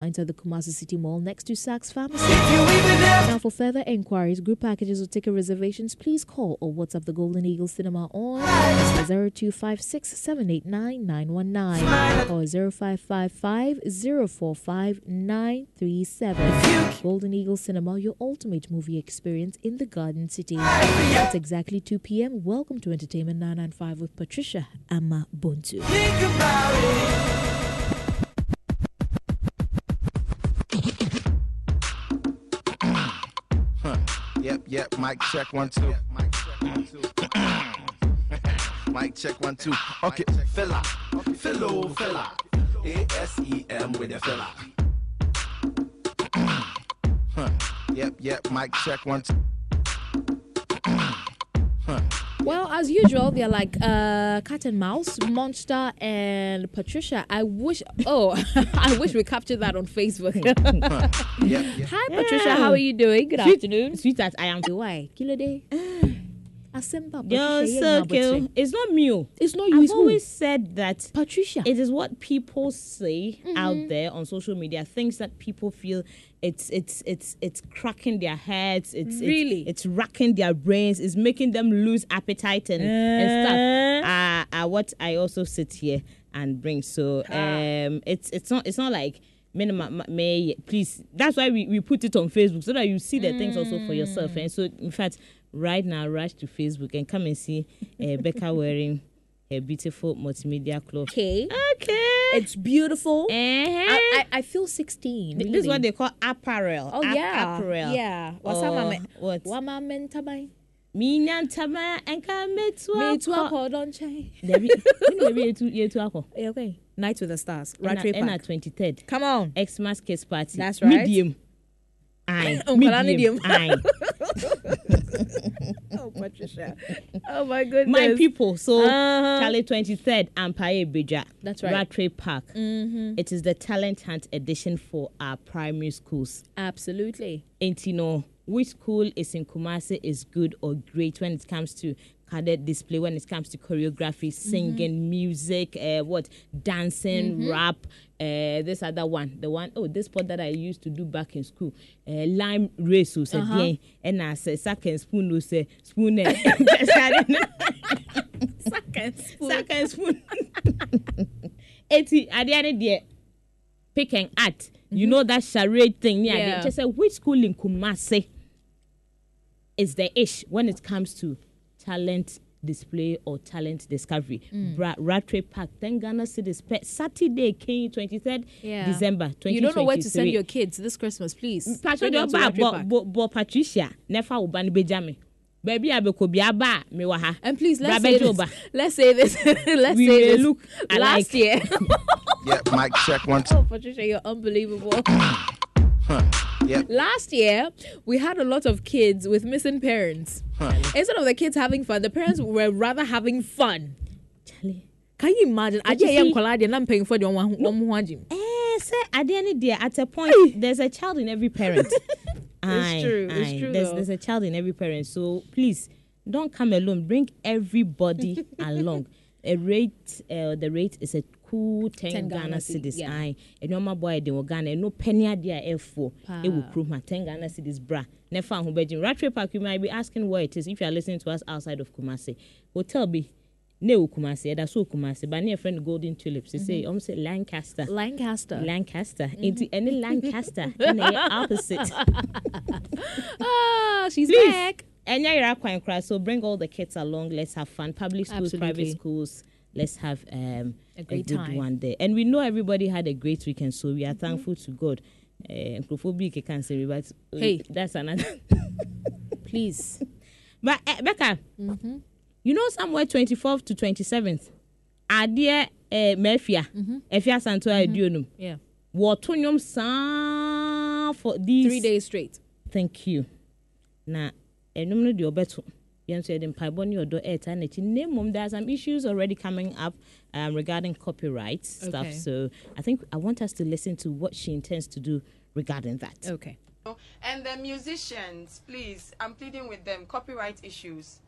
inside the Kumasi City Mall next to Saks Pharmacy. Now, for further inquiries, group packages or ticket reservations, please call or WhatsApp the Golden Eagle Cinema on 0256 or 0555 045 Golden Eagle Cinema, your ultimate movie experience in the Garden City. It's exactly 2 p.m. Welcome to Entertainment 995 with Patricia Amma Bontu. Yep. Mic check one two. Mic check one two. Mic check one two. Okay, fella, fellow fella. A S E M with a fella. Huh. Yep, yep. Mic check one two. Well, as usual, they're like uh, cat and mouse, monster and Patricia. I wish. Oh, I wish we captured that on Facebook. Yep, yep. Hi, Patricia. How are you doing? Good Sweet- afternoon. Sweetheart, I am. Do why? Kilo day. Asemba. You're Patricia, so yeah, cute. It's not me. It's not you. I've It's always always said that Patricia. it is what people say Mm-hmm. out there on social media. Things that people feel it's it's it's it's cracking their heads. It's it's- Really? it's, racking their brains. It's making them lose appetite and, Uh. and stuff. Uh, uh, what I also sit here and bring. So Ah. um, it's it's not it's not like. Minimum, may please. That's why we, we put it on Facebook so that you see the things also for yourself. Mm. And so, in fact, right now, rush to Facebook and come and see uh, Becca wearing a beautiful multimedia cloth. okay. Okay. It's beautiful. uh I, I, I feel 16. this is what they call apparel. Oh, Ap- yeah. apparel. Yeah. What's Or up, what? Wama mentabai. Minya ntama enka metu Me too, akọ. akọ, don't chai. Debi, you know, maybe yetu. Yeah, Okay. Night with the Stars. Ena Rattray ena twenty third. Come on. Xmas kiss party. That's right. Medium. Aye. Nkwadaa ne medium. diem. Oh, Patricia. Oh, my goodness. My people. So Uh-huh. Charlie twenty third Empire Beja. That's right. Rattray Park. Mm-hmm. It is the talent hunt edition for our primary schools. Absolutely. And you know, which school is in Kumasi is good or great when it comes to cadet display, when it comes to choreography, singing, music, uh, what dancing, rap, uh, this other one, the one oh this sport that I used to do back in school, uh, lime race, who said Uh-huh. yeah, and I said second spoon, who said spoon, eh, Second spoon. second spoon. Eighty, at the end of the day, pick and art. You know that charade thing. Yeah. Yeah. Just say which school in Kumasi is the ish when it comes to talent display or talent discovery. Mm. Bra- Rattray Park, then Ghana City Spe- Saturday, King 23rd Yeah. December 2023. You don't know where to send your kids this Christmas, please. Mm, Patricia, Send them to ba, bo, bo, bo, Patricia, nefa uba ni bejame. Baby, abeko bi aba me wa ha. And please let's Bra say bejo this. ba. Let's say this. let's We say this. look Last alike. year, yeah, mic check one two. oh Patricia, you're unbelievable. Yep. Last year, we had a lot of kids with missing parents. Instead of the kids having fun, the parents were rather having fun. Charlie. Can you imagine? I just am see- and I'm paying for the one one one gym. Eh, say at the end of the day, at a point, there's a child in every parent. Aye, true, it's true There's, though. there's a child in every parent. So please don't come alone. Bring everybody along. A rate, uh, the rate is a cool 10, 10 Ghana, Ghana cedis. Aye. And your boy, they were Ghana. No penny idea eh, F4. Pa. Eh, it will prove my 10 Ghana cedis, bra. Never who bedroom. Rattray Park, you might be asking where it is if you are listening to us outside of Kumasi. Hotel B. Ne wo Kumasi, eh, that's so Kumasi, but near friend Golden Tulips. Say, mm-hmm. almost say Lancaster. Lancaster. Lancaster. Mm-hmm. Into any Lancaster. and the opposite. ah, she's Please. back. And yeah, you're quite cry. So bring all the kids along. Let's have fun. Public schools, Absolutely. private schools. Let's have um, A great good time. one there. And we know everybody had a great weekend, so we are Mm-hmm. thankful to God. Uh, can say, but Hey. that's another. Please. but uh, Becca, Mm-hmm. you know somewhere 24th to 27th, Adia uh, Mefia, Efia Santo Adionum, Yeah. wɔto nnwom saa for these Three days straight. thank you na ɛnum no deɛ ɔbɛto yɛn nso yɛde mpaebɔ ne ɔdɔ ɛɛta n'akyi na mmom there are some issues already coming up um, regarding copyright stuff Okay. so i think i want us to listen to what she intends to do regarding that Okay. And the musicians, please, I'm pleading with them. Copyright issues.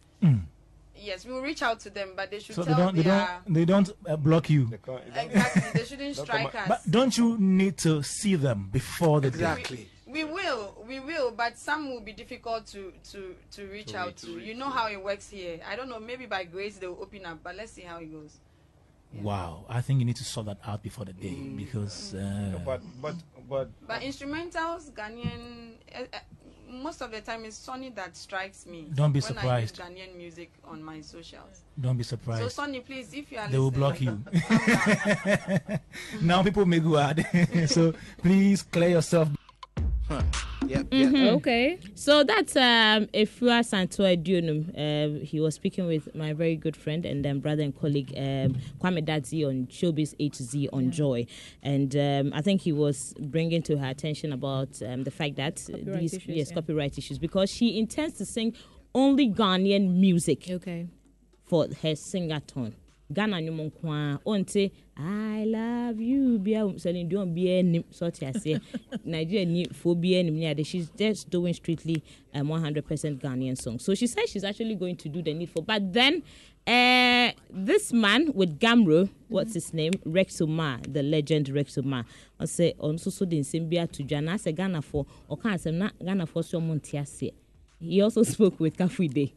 Yes, we'll reach out to them, but they should So tell they don't they their- don't they don't uh, block you. exactly. They shouldn't strike us. But don't you need to see them before the Exactly. We will, we will, but some will be difficult to to to reach out to. You know how it works here. I don't know. Maybe by grace they will open up, but let's see how it goes. day? Wow, I think you need to sort that out before the day Mm. because uh, But but but But instrumentals, Ghanaian, uh, uh, most of the time it's Sonny that strikes me. Don't be when surprised. I use Ghanaian music on my socials. don't be surprised. So surprised. Sonny, please, if you are they will block you. now people may go out, so please clear yourself. Yep, yep. Okay. So that's um Efua Santo Adunum. Um, he was speaking with my very good friend and then brother and colleague um, Kwame Dadzie on Showbiz A-Z on Joy, and um, I think he was bringing to her attention about um, the fact that Copyright these issues, yes yeah. copyright issues because she intends to sing only Ghanaian music Okay. for her singathon. Ghana nnwom nko a ɔnte I love you bia Celine Dion bia nim so ɔte aseɛ. Nigeria ni fo bia nim ne ade. She's just doing strictly um, 100% Ghanaian songs so she said she's actually going to do the needful. But then uh, this man with Gamro what's his name? Rex Omar the legend Rex Omar ɔsɛ ɔno nso so de nsɛm bi ato dwa. Na asɛ Ghanafoɔ ɔka asɛm na Ghanafoɔ so he also spoke with Kafuide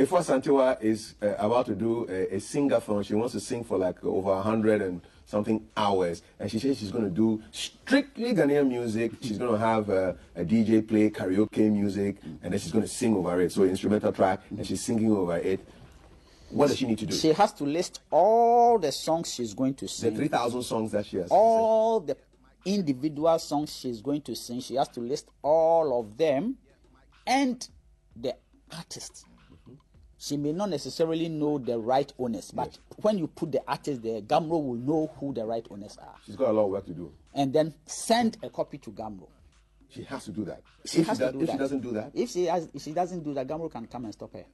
Ifwa Santiwa is uh, about to do a, a singathon. She wants to sing for like over a hundred and something hours, and she says she's going to do strictly Ghanaian music. She's going to have uh, a DJ play karaoke music, and then she's going to sing over it. So instrumental track, and she's singing over it. What does she need to do? She has to list all the songs she's going to sing. the sing. three thousand songs that she has. all the individual songs she's going to sing. She has to list all of them and the artist. She may not necessarily know the right owners, but when you put the artist there, GHAMRO will know who the right owners are. She's got a lot of work to do. And then send a copy to GHAMRO. She has to do that. She if has she, to does- do if that. she doesn't do that, If she has, if she doesn't do that, GHAMRO can come and stop her.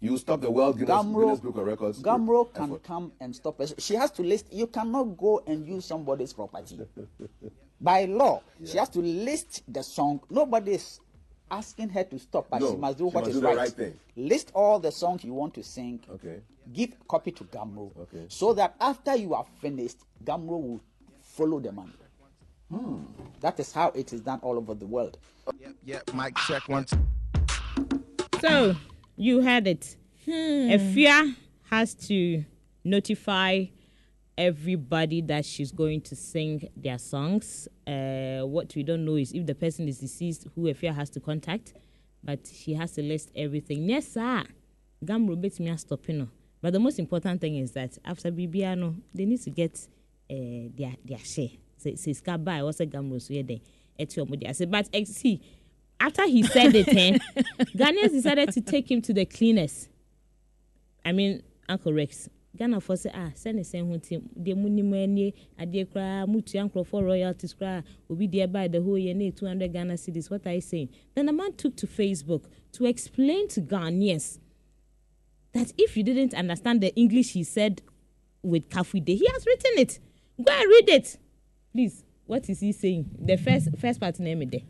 you stop the World Guinness, GHAMRO, Guinness Book of Records. GHAMRO can effort. come and stop her. She has to list. You cannot go and use somebody's property. By law, she has to list the song. Nobody is asking her to stop, but No, she must do she what must is do right. right thing. List all the songs you want to sing. Okay. Give copy to GHAMRO. Okay. So that after you are finished, GHAMRO will follow the money. Hmm. That is how it is done all over the world. Yep, yep. Mic check one, two. So you heard it. Efia has to notify everybody that she's going to sing their songs. Uh, what we don't know is if the person is deceased, who Efia has to contact, but she has to list everything. Yes, sir. Gamro bet me stopping. But the most important thing is that after Bibiano, they need to get uh, their their share. Say, say, buy what's a Gamro so yeah. I said, but see, after he said it, eh, Ghanaians decided to take him to the cleaners. I mean, Uncle Rex. Ghana for say ah same thing. The money money adeɛ koraa mutua nkurɔfoɔ royalties koraa obi deɛ buy the whole year ne two hundred Ghana cedis. What are you saying? Then the man took to Facebook to explain to Ghanaians that if you didn't understand the English he said with Kafui Dey, he has written it. Go and read it, please. What is he saying? The first first part name it there.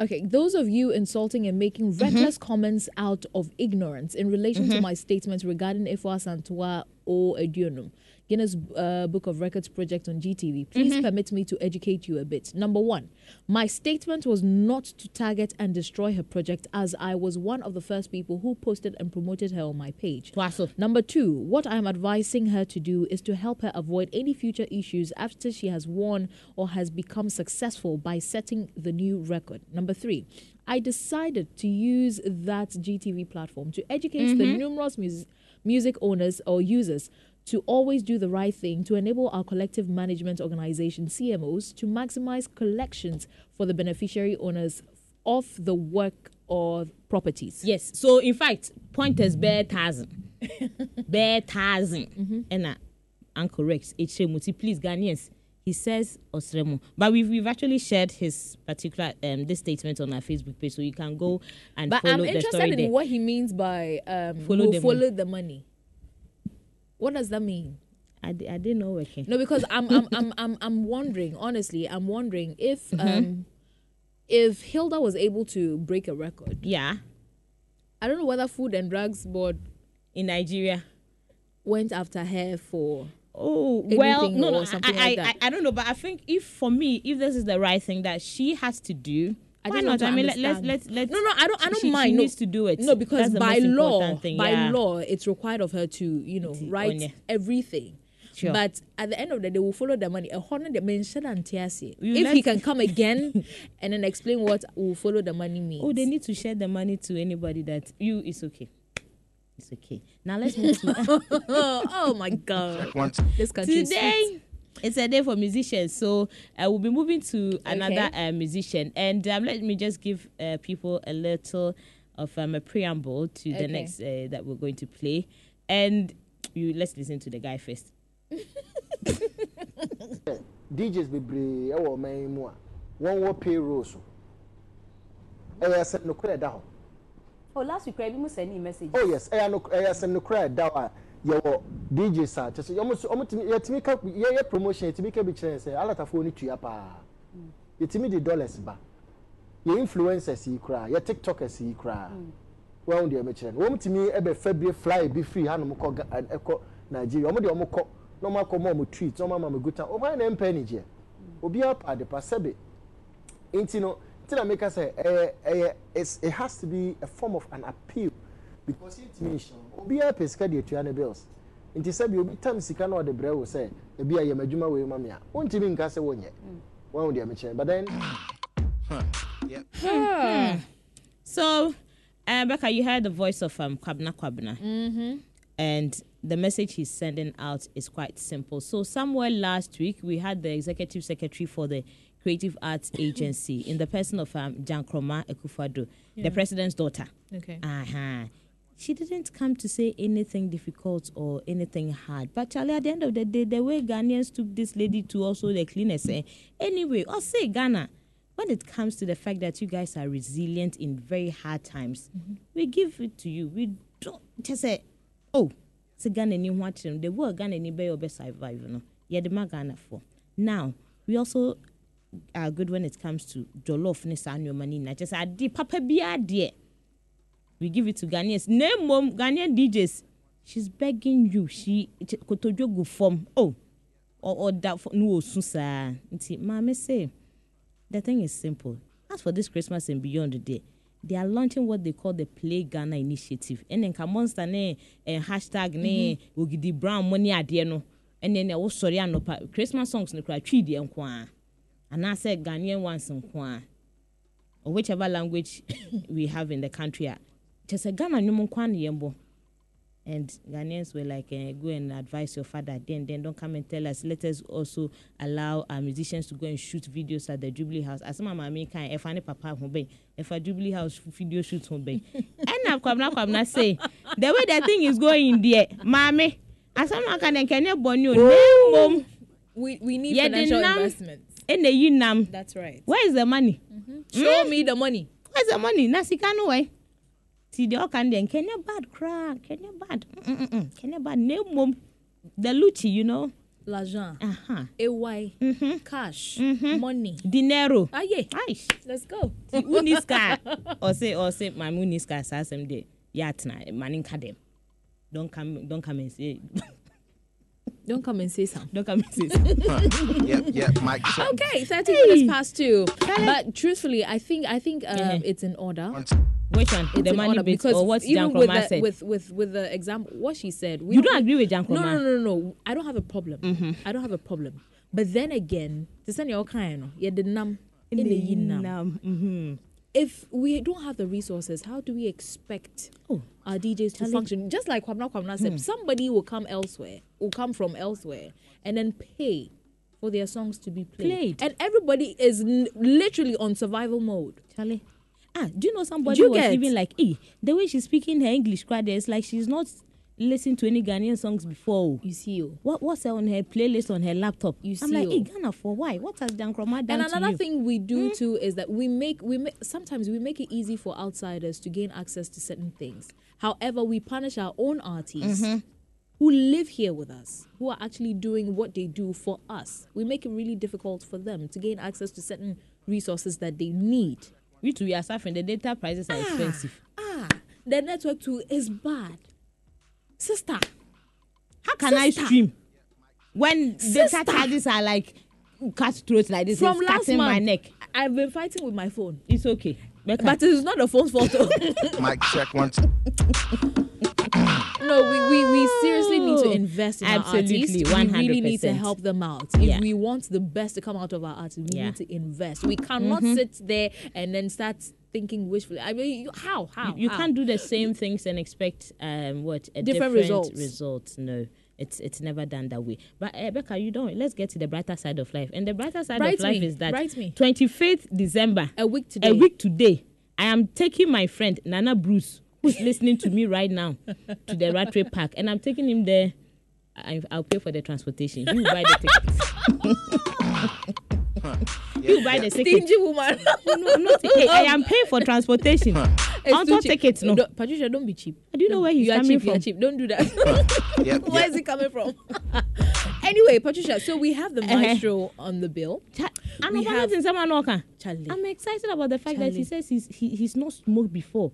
Okay, those of you insulting and making Mm-hmm. reckless comments out of ignorance in relation to my statements regarding Ifwa Santua O Edionum, Guinness uh, Book of Records project on GTV, please Mm-hmm. permit me to educate you a bit. Number one, my statement was not to target and destroy her project as I was one of the first people who posted and promoted her on my page. Number two, what I'm advising her to do is to help her avoid any future issues after she has won or has become successful by setting the new record. Number three, I decided to use that GTV platform to educate the numerous mus- music owners or users to always do the right thing to enable our collective management organization CMOs to maximize collections for the beneficiary owners of the work or properties. Yes. So in fact, pointers bare thousand, bare 1000 and uh, Uncle Rex Muti, please Ghanaians. He says Osremo, but we've we've actually shared his particular um this statement on our Facebook page, so you can go and But follow I'm interested in there. what he means by um, Follow the follow money. the money. What does that mean? I, I didn't know working. No, because I'm I'm I'm I'm, I'm wondering honestly. I'm wondering if Mm-hmm. um if Hilda was able to break a record, Yeah. I don't know whether Food and Drugs Board in Nigeria. went after her for. Oh well, no, no, I, something I, like I, that. I don't know, but I think if for me, if this is the right thing that she has to do, I why not? I mean, let, let's let's let's. No, no, I don't. I don't she, mind. She no. needs to do it. No, because That's by law, thing, by yeah. law, it's required of her to, you know, write onye. everything. Sure. But at the end of the day, they will follow the money. A hundred the mention and Tiasi. If he can come again and then explain what will follow the money means. Oh, they need to share the money to anybody that you. is okay. It's okay. Now let's move to oh, my God. Once. This country is today. It's a day for musicians, so I will be moving to another Okay. uh, musician, and um, let me just give uh, people a little of um, a preamble to the next uh, that we're going to play, and you let's listen to the guy first. djs bebree wɔ ɔman yi mu a wɔn wɔ payroll so ɛyɛ sɛ nokorɛ ɛda hɔ Oh, last week, Rabi send me message. oh yes. Ɛyɛ no sɛ nokorɛ ɛda hɔ a yɛwɔ djs a kyerɛ sɛ wɔn nso wɔn tumi yɛtumi ka yɛyɛ promotion yɛtumi ka bi kyerɛ sɛ alatafoɔ no tua paa. Yɛtumi de dollars ba. Yɛ influencers yi koraa yɛ tiktokers yi koraa wɔn deɛ ɛmɛkyerɛ no wɔn tumi ɛbɛ fɛ bi flyer bi firi hanom kɔ ɛkɔ nigeria. Wɔn deɛ wɔn kɔ na wɔn akɔ ma wɔn tweet na wɔn ama wɔn time wɔn ayɛ na mpɛ ne gyeɛ obiara pa ade pa sɛbe nti no nti na meka sɛ ɛyɛ ɛyɛ it's- it has to be a form of an appeal because yɛntumi nhyɛ wɔn obiara pɛ sika de atua ne bills nti sɛbi obi tam sika na ɔde brɛ wo sɛ ebi a yɛm adwuma wei ma me a wontumi nka sɛ wonyɛ wɔn deɛ mekyerɛ but then So, uh, Becca, you heard the voice of um, Kwabena Kwabena. Mm-hmm. And the message he's sending out is quite simple. So, somewhere last week, we had the executive secretary for the Creative Arts Agency in the person of um, Gyankroma Akufo-Addo, the president's daughter. Okay. Uh-huh. She didn't come to say anything difficult or anything hard. But Charlie, at the end of the day, the way Ghanaians took this lady to also the cleaners, eh? anyway, I'll say Ghana, when it comes to the fact that you guys are resilient in very hard times, we give it to you. We don't just say, oh, it's Ghana ni watching the world Ghana ni be be survive, you know. Yeah, the Ghana for. Now, we also are good when it comes to jollof ne saa nneɛma no nyinaa. Kyɛ sɛ ade papa biara deɛ we give it to ghanaians. Na mmom ghanaian djs she's begging you. She kotodwe gu fam. Oh ɔda fam na wɔsu saa. Nti maame say the thing is simple. As for this christmas and beyond there they are launching what they call the play ghana initiative. Ɛne nka monster ne eh, hashtag ne ogidi brown mo ne adeɛ no ɛne ne wosɔre anɔpa. Christmas songs no kora twi deɛ nko a anaasɛ ghanaian ones nko a or whichever language we have in the country a kyɛ sɛ ghana nnwom nko a ne yɛn bɔ and Ghanaians were like, uh, go and advise your father. Then, then don't come and tell us. Let us also allow our musicians to go and shoot videos at the Jubilee House. As my mommy can, if any papa home if a Jubilee House video shoot home and now come now come now say the way the thing is going there, mommy. As someone can can you born you name. We, we need Yeah, financial investments. And you nam. That's right. Where is the money? Show me the money. Where's the money? Na sika no way. See the can then Kenya bad crack, Kenya bad. Mm-mm-mm. Kenya bad name mom. The Lucci, you know. L'argent. Uh-huh. AY. Cash. Money. Dinero. Ah, yeah. Aish. Let's go. Who needs car? or say or say my who needs car say some day. Yeah, tonight man in them. Don't come don't come and say Don't come and say something. don't come and say something. Yep, yep, Mike. check. Okay, 30 minutes past two. But truthfully, I think I think um, Yeah. it's in order. Which one? It's the in money order bit because or what even Jan with the, said? with with with the example, what she said. We you don't agree with Jan No, no, no, no, no. I don't have a problem. I don't have a problem. But then again, to send your kind, yeah, the num in the yin nam. Mm-hmm. If we don't have the resources, how do we expect Oh, our DJs to function? Just like Kwabena Kwabena said, somebody will come elsewhere, will come from elsewhere, and then pay for their songs to be played. Played. And everybody is n- literally on survival mode. Charlie. Ah, do you know somebody you was get? even like, eh, the way she's speaking her English crowd, it's like she's not listened to any Ghanaian songs before. Oh. You see, oh. What what's on her playlist on her laptop? You see, I'm like, hey, oh. Ghana for why? What has Gyankroma done And another thing we do hmm? too is that we make we make sometimes we make it easy for outsiders to gain access to certain things. However, we punish our own artists mm-hmm. who live here with us, who are actually doing what they do for us. We make it really difficult for them to gain access to certain resources that they need. we too, we are suffering. The data prices are ah, expensive. Ah, the network too is bad. Sister, How can I Sister. stream when Sister. data charges are like cut throat like this? from it's last cutting my neck. I- I've been fighting with my phone. It's okay. Becca. But it's not the phone's fault. though. Mic check once. no, we, we, we seriously need to invest in Absolutely, our artists. We really need to help them out. If Yeah. we want the best to come out of our artists, we Yeah. need to invest. We cannot Mhm. sit there and then start thinking wishfully. I mean, you- how? How? you, you how? can't do the same things and expect um what a Different different, results. results. No, it's it's never done that way. But uh, Becca, you don't. Let's get to the brighter side of life. And the brighter side Bright of life is that twenty fifth December, A week today. a week today, I am taking my friend Nana Bruce, who's listening to me right now, to the Rattray Park, and I'm taking him there. I, I'll pay for the transportation. You will buy the ticket. He will buy the ticket. Stingy woman. No, no, not hey, I am paying for transportation. It's On too top cheap. tickets, no. Don't- Patricia, don't be cheap. Do you know where he's you are coming cheap, You are from? cheap. Don't do that. Yep, Where yep. is it coming from? anyway, Patricia, so we have the Uh-huh. maestro on the bill. I'm We about have- in someone knocker. Charlie. I'm excited about the fact that Charlie. he says he's he, he's not smoked before.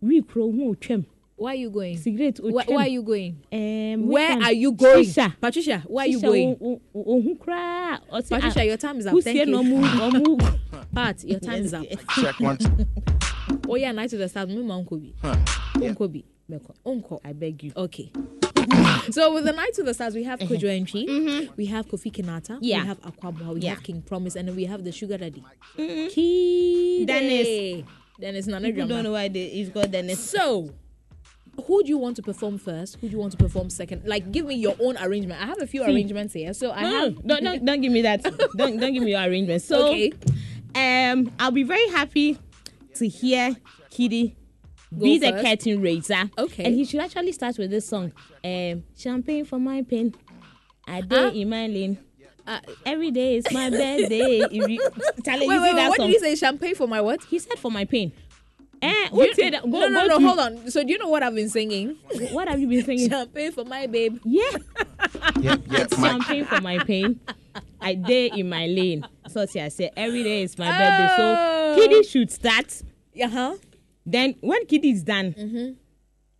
We crow who chem Why are you going? cigarette. Where, where are you going? Um, Where are you going? Shisha. Patricia, where are you going? oh, oh, oh, who cry? Or say, Patricia, ah, your time is up. who Thank say you. no move, no move. Pat, your time is up. Check one. Oh yeah, night to the start. Me ma unko bi. Huh. Yeah. Bi. Meko. Unko. I beg you. Okay. so with the night to the stars, we have Kojo Antwi, we have Kofi Kinata, Uh-huh. Yeah. we have Akwaboa, we Yeah. have King Promise, and then we have the Sugar Daddy. Mhm. Kid. Dennis. Dennis Nana People don't know why they, he's got Dennis. So, who do you want to perform first? Who do you want to perform second? Like, give me your own arrangement. I have a few See. arrangements here. So I No, have. don't, don't, don't give me that. don't, don't give me your arrangement. So, Okay. um, I'll be very happy to hear Kidi be the curtain raiser. Okay. And he should actually start with this song. Um, Champagne for my pain. I day in my lane. Uh, every day is my birthday. If you, Charlie, Wait, you wait, wait. that What song? did he say? Champagne for my what? He said for my pain. Eh, You- what say that? Go, no, no, go no. to- Hold on. So do you know what I've been singing? What have you been singing? Champagne for my babe. Yeah. Yep, yep. It's Mic. champagne for my pain. I day in my lane. So see, I say every day is my birthday. So Oh. Kidi should start. Uh huh. Then when Kidi is done, Mm-hmm.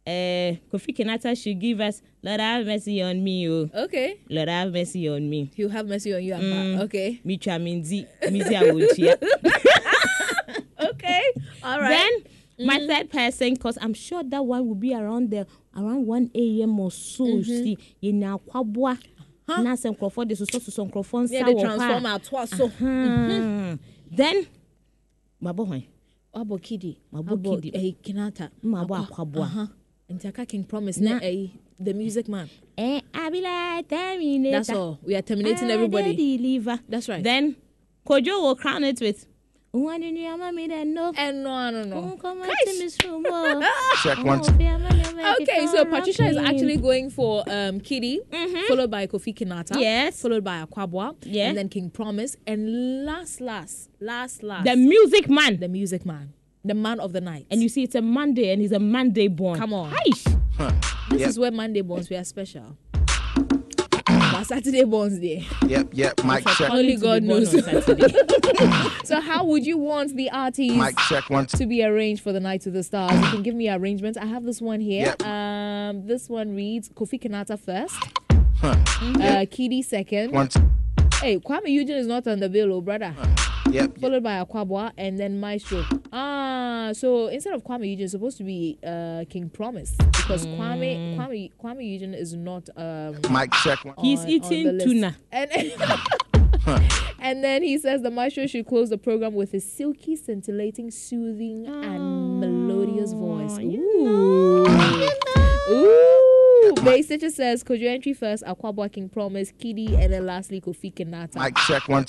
uh, Kofi Kinata should give us Lord have mercy on me, oh. Okay. Lord have mercy on me. He'll have mercy on you, Ampa. Mm. Okay. Micha Minzi, Mizi Awochia. Okay. All right. Mm-hmm. Then my third person, because I'm sure that one will be around the around 1 a.m. or so. Mm-hmm. See, in Akwaboa. Na sɛ nkurɔfoɔ de sosɔ sosɔ nkurɔfoɔ yeah, nsa they wɔ hɔ a- transform our twa so. Then, mabɔ hwan? Abo Kidi. Abo Kidi. eh, Kinata. Mabɔ Akwa- Akwaboa. Uh-huh. Ntaka King Promise. Na- Na, eh, the music man. Eh, I be like terminator. That's all. We are terminating everybody. deliver. That's right. Then, Kojo will crown it with. One in your mommy then no. and no, I don't know. Come on, Miss Check one. Okay, so Patricia is actually going for um, Kidi, followed by Kofi Kinata. Mm-hmm. Yes. Followed by Akwaboa. Yeah. And then King Promise. And last, last, last, last. the music man. the music man. The man of the night. And you see, it's a Monday, and he's a Monday born. Come on. Huh. this Yep, is where Monday borns we are special. But Saturday borns there. yep, yep. Mic check. Only God knows. on So how would you want the artist Mic check one. to be arranged for the Night of the Stars? You can give me arrangements. I have this one here. Yep. Um, this one reads Kofi Kinata first, Huh. uh, Kidi second. One. Hey, Kwame Eugene is not on the bill, oh brother. Yep. Followed by Akwaboa and then Maestro. Ah, so instead of Kwame Eugene, it's supposed to be uh, King Promise because Kwame Kwame Kwame Eugene is not um. Mic check one. He's on- on eating the tuna. And, and then he says the maestro should close the program with his silky, scintillating, soothing, and melodious voice. Ooh. Ooh. Base Stitcher says Kojo Antwi first, Akwaboa King Promise, Kidi, and then lastly Kofi Kinata. Mic check one.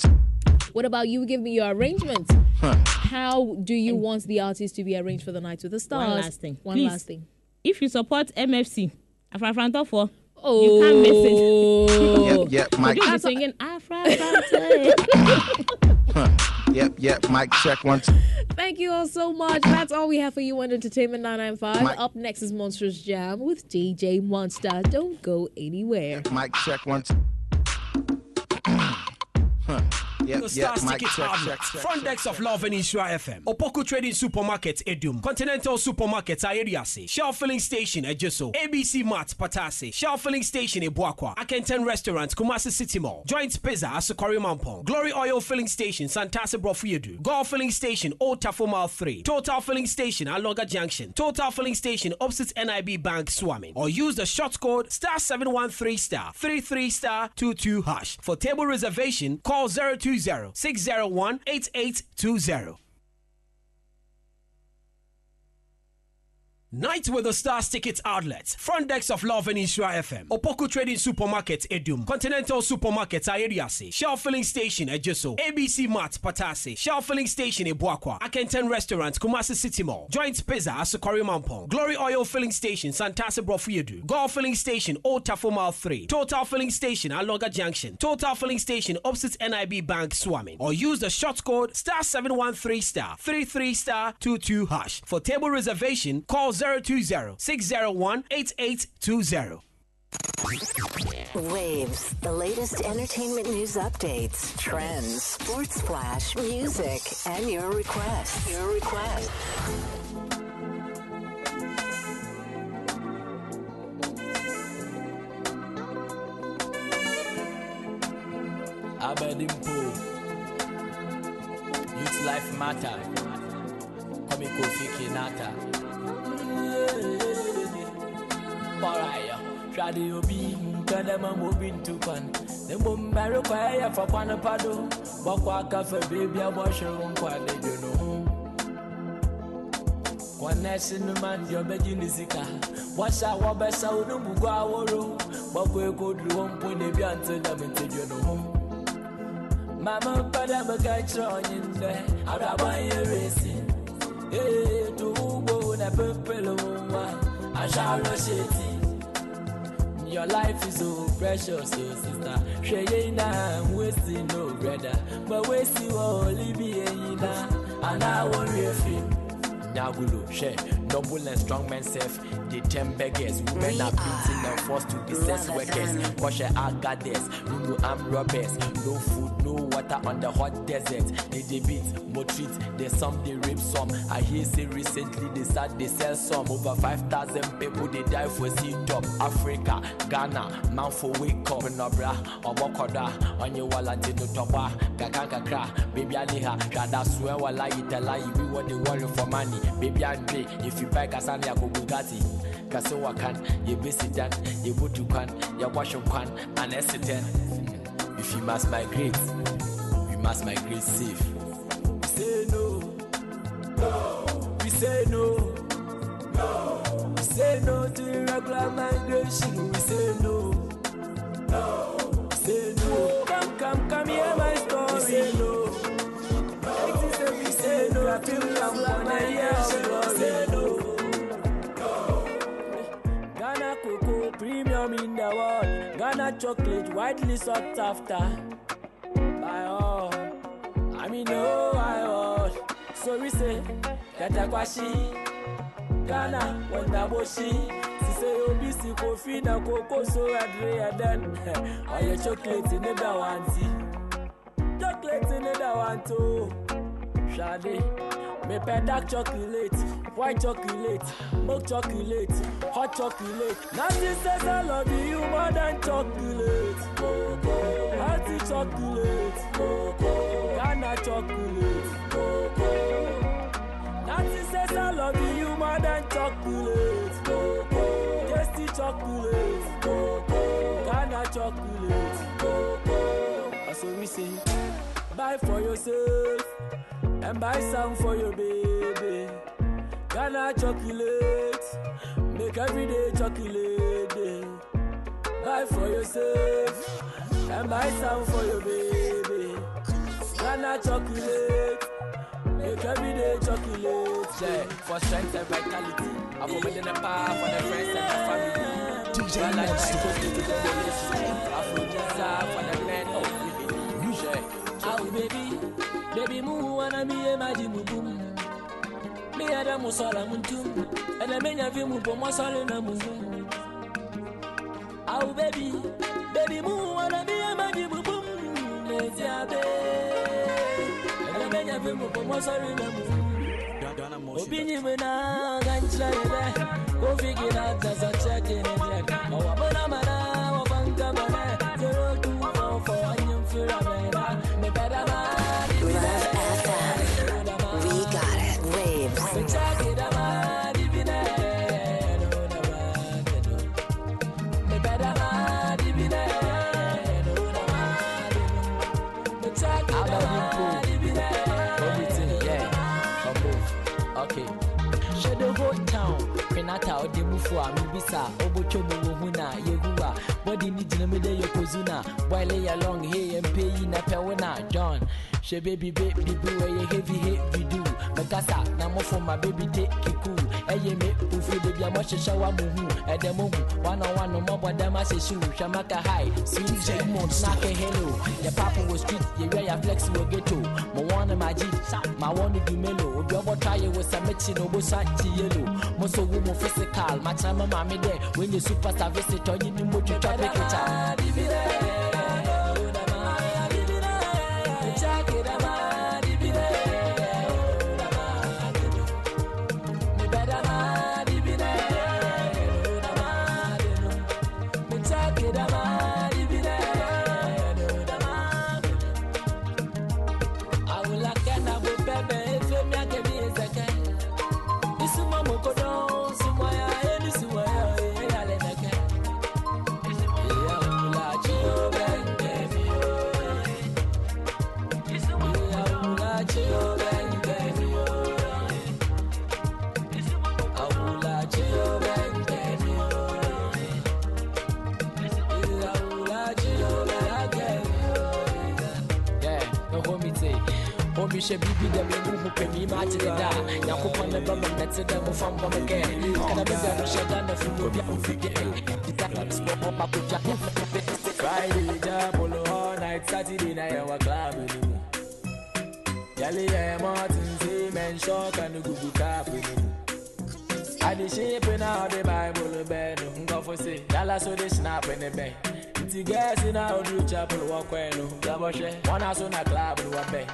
What about you? Give me your arrangement. Huh. How do you want the artist to be arranged for the night with the stars? One last thing. One Please. last thing. If you support MFC, Afrafranto for, Oh, you can't oh. miss it. Yep, yep. Mic. You'll be singing Afrafranto. Yep, yep. Mic check one. Thank you all so much. That's all we have for you on Entertainment 995. My- Up next is Monsters Jam with DJ Monster. Don't go anywhere. Mic check one. Huh. Yep, the yep, Star mic Ticket check, Outlet, check, check, front decks of Love and Nhyira FM, Opoku Trading Supermarket, Edum, Continental Supermarket, Ayeriase, Shell Filling Station, Ejisu, ABC Mart, Patase, Shell Filling Station, Abuakwa, Akenten Restaurant, Kumasi City Mall, Joint Pizza, Asokore Mampong, Glory Oil Filling Station, Santasi Brofoyedu, GOIL Filling Station, Old Tafo Mile 3, Total Filling Station, Alonga Junction, Total Filling Station, opposite NIB Bank, Swamin, or use the short code star 713 star 33 star 22 hash. For table reservation, call 020 601 8820. Night with the Stars Ticket Outlet, front decks of Love and Nhyira FM, Opoku Trading Supermarket, Edum, Continental Supermarket, Ayeriase, Shell Filling Station, Ejisu, ABC Mart, Patase, Shell Filling Station, Abuakwa, Akenten Restaurant, Kumasi City Mall, Joint Pizza, Asokore Mampong, Glory Oil Filling Station, Santasi Brofoyedu, GOIL Filling Station, Old Tafo Mile 3, Total Filling Station, Alonga Junction, Total Filling Station, opposite NIB Bank, Swamin, or use the short code star 713 star 33 star 22 hash. For table reservation, call 020 601 8820. Waves, the latest entertainment news updates, trends, sports flash, music, and your requests. Your requests. Abedimpo. Youth life matter. Come Kofi Kinata. Baraya, radio B, Kadama moving to Pan. The Mumbaro Kaya e for Panapado, Bakwaka for baby, I wash your own quality, you know. Kwanesi numan yobeji nizika Washa wabesa unumbugu aworo Bakwe kodru wampu nebi ante damete jono Mama pada mga chonye nde Araba yere sin Hey, eh, to ubo na pepelo wa Asharo sheti Your life is so precious, so sister. Sheye na wasting no brother, but wasting only be na. And I worry if Nyagulo, share, noble and strong men self. The ten beggars, women are beaten and forced to be sex workers. Wash our goddess, no arm robbers, no food, no water on the hot desert. They they beat, more treat, they some they rape some. I hear say recently they start they sell some. Over five thousand people they die for sea top. Africa, Ghana, man for wake up. Nobra, omokoda, onye wala tino topa, kakakakra, baby aliha, shada swear wala itala, we what they worry for money. Baby Andre, if you buy Kasani, I go Bugatti. Kasewa kan, ye basic dan, ye butu kan, ye wash kan, and accident. If you must migrate, you must migrate safe. We say no, no. We say no, no. We say no to irregular migration. We say premium in the world. Ghana chocolate widely sought after by all. I mean, no, I was. So we say, Katakwashi, Ghana, Wandaboshi. Si say, Obisi, Kofi, na Coco, so Adria, then. Or your chocolate in the Dawanti. Chocolate in the Dawanto. Shade. Me dark chocolate, white chocolate, milk chocolate, hot chocolate. Nancy says I love you more than chocolate. Coco, healthy chocolate, Coco, Ghana chocolate, Coco. Nancy says I love you more than chocolate. Coco, tasty chocolate, Coco, Ghana chocolate, Coco. That's what we say. Buy for yourself and buy some for your baby. Ghana chocolate, make every day chocolate day. Buy for yourself and buy some for your baby. Ghana chocolate, make every day chocolate. Yeah, for strength and vitality, I'm over the power for the friends and the family. DJ Afro for the baby. Baby mu wana mi e maji mu bum Mi ada mu sola mu tum Ena menya vi mu po mo sole na mu bum Au baby. Baby mu wana mi e maji mu bum Lezi abe nya fi mu ko mo sorry na mu obi nyi mi na ga nkyerɛ yi dɛ kofi gina tasa check in it yɛ ɔwɔ bona a mibisa obocho mu wo hu na yehu a body ni gyina me de yokozuna boy lay along hey and pay na pewona John. She baby baby heavy heavy do Megasa na mo for my baby take kiku eye me ufu de bia mo hyehyɛ wa mo hu ɛdɛ mo hu one on one no mo bɔ dɛm ahyɛ shoe hwɛ maka high sweet J na ke hello the papa was street ye where flex wo ghetto. Mo want my G my want do melo. Obi obo try ye with some mechi no bo santi yellow. Mo so wo mo physical my chama mama there when you superstar visitor you ni mo twitwa picture Yeah, Pay me match the da. And. Friday, jam all night, Saturday night, our club. Yali, yeah, Martin, say, man, shock and the Google cap. I the shape all the Bible, bed, go for say, Dallas, so they snap in the bed. Ti guys in our do chapel walk no Gaboshe, one house on a club in one bay.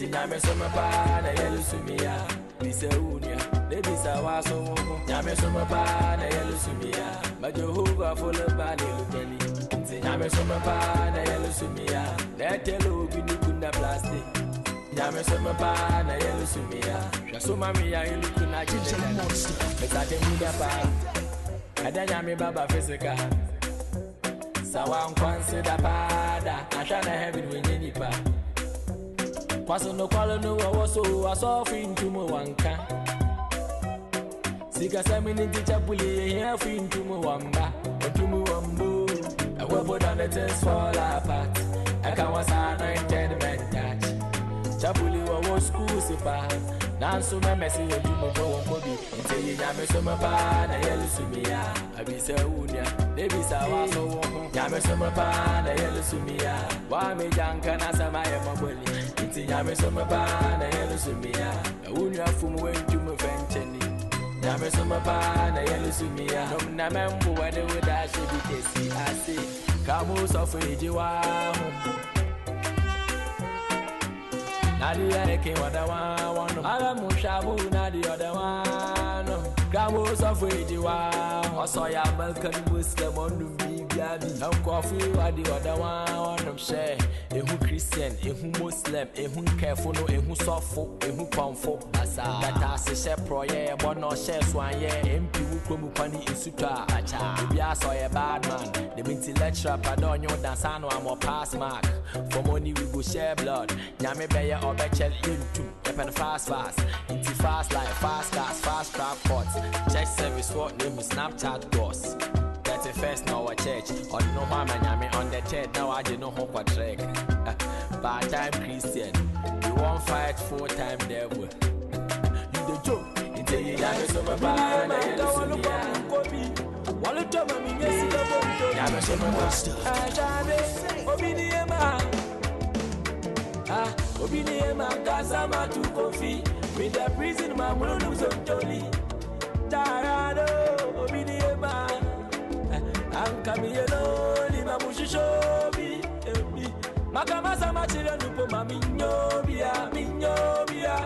Ti nyame so me pa na yelu sumia. Bi se unia, they be sa wa so wo. So me pa na yelu sumia. Ma Jehovah full of bali lubeli. Ti nyame so me pa na yelu sumia. Let tell obi ni kunda plastic. Nyame so me pa na yelu sumia. Hwɛ so ma me ya yelu kuna chile. Mesa de mu da pa. Ada nyame baba physical. Sawa nkwansi da pada. Ahwa na heaven wenye nipa. Kwaso no kwalo no wo so aso fi ntumu wanka. Sika sami ni ticha puli here fi ntumu wamba. Ntumu wambo. Put on the things fall apart. I can was anointed men touch. Chapuli wa wo school sipa. Nanso du mo bo ko bi. Nte ye nyame so me pa na yelu sumia. Abi se unia. They be sa wa so wo ho. Nyame so me pa na yelu sumia. Wa me janka na sama ye maboli. Nti nyame so me pa na yelu sumia. Unia fum we du mo fencheni. Nyame so me pa na yelu sumia. Nom na membo wa de wo da she bi kesi ase. Kamu so fo ejiwa the other king the one one Ala mushabu na the one Gramo so free wa Also ya American Muslim on the bibi Nam coffee wa the other one one share Ehu Christian, ehu Muslim, ehu careful no ehu sofo, ehu pamfo Asa Data se she proye bono share swan ye MP wu kromu kwani insutwa acha Obi aso ye bad man The minty lecturer pardon you dance ano am pass mark For money we go share blood Nyame beye obechel into Yepen fast fast. Inti fast life fast cars fast trap courts Church service what name is Snapchat boss? 31st now a church On no mama nyame on the third now I do no hope a trek Part time Christian. You won't fight full time devil. You the joke. Until you nyame so my bad na yelu sumia Walu toma mi nyesi na bonto Nyame so my bad Ajabe Obi ni ema Ah, Obi ni ema Ah, Kasama tu kofi. With the prison ma mulunum zontoli Tarado Obi ni ema ah, Anka mi yelo Lima mushishobi Ebi makamasa machire nupo ma minyobia minyobia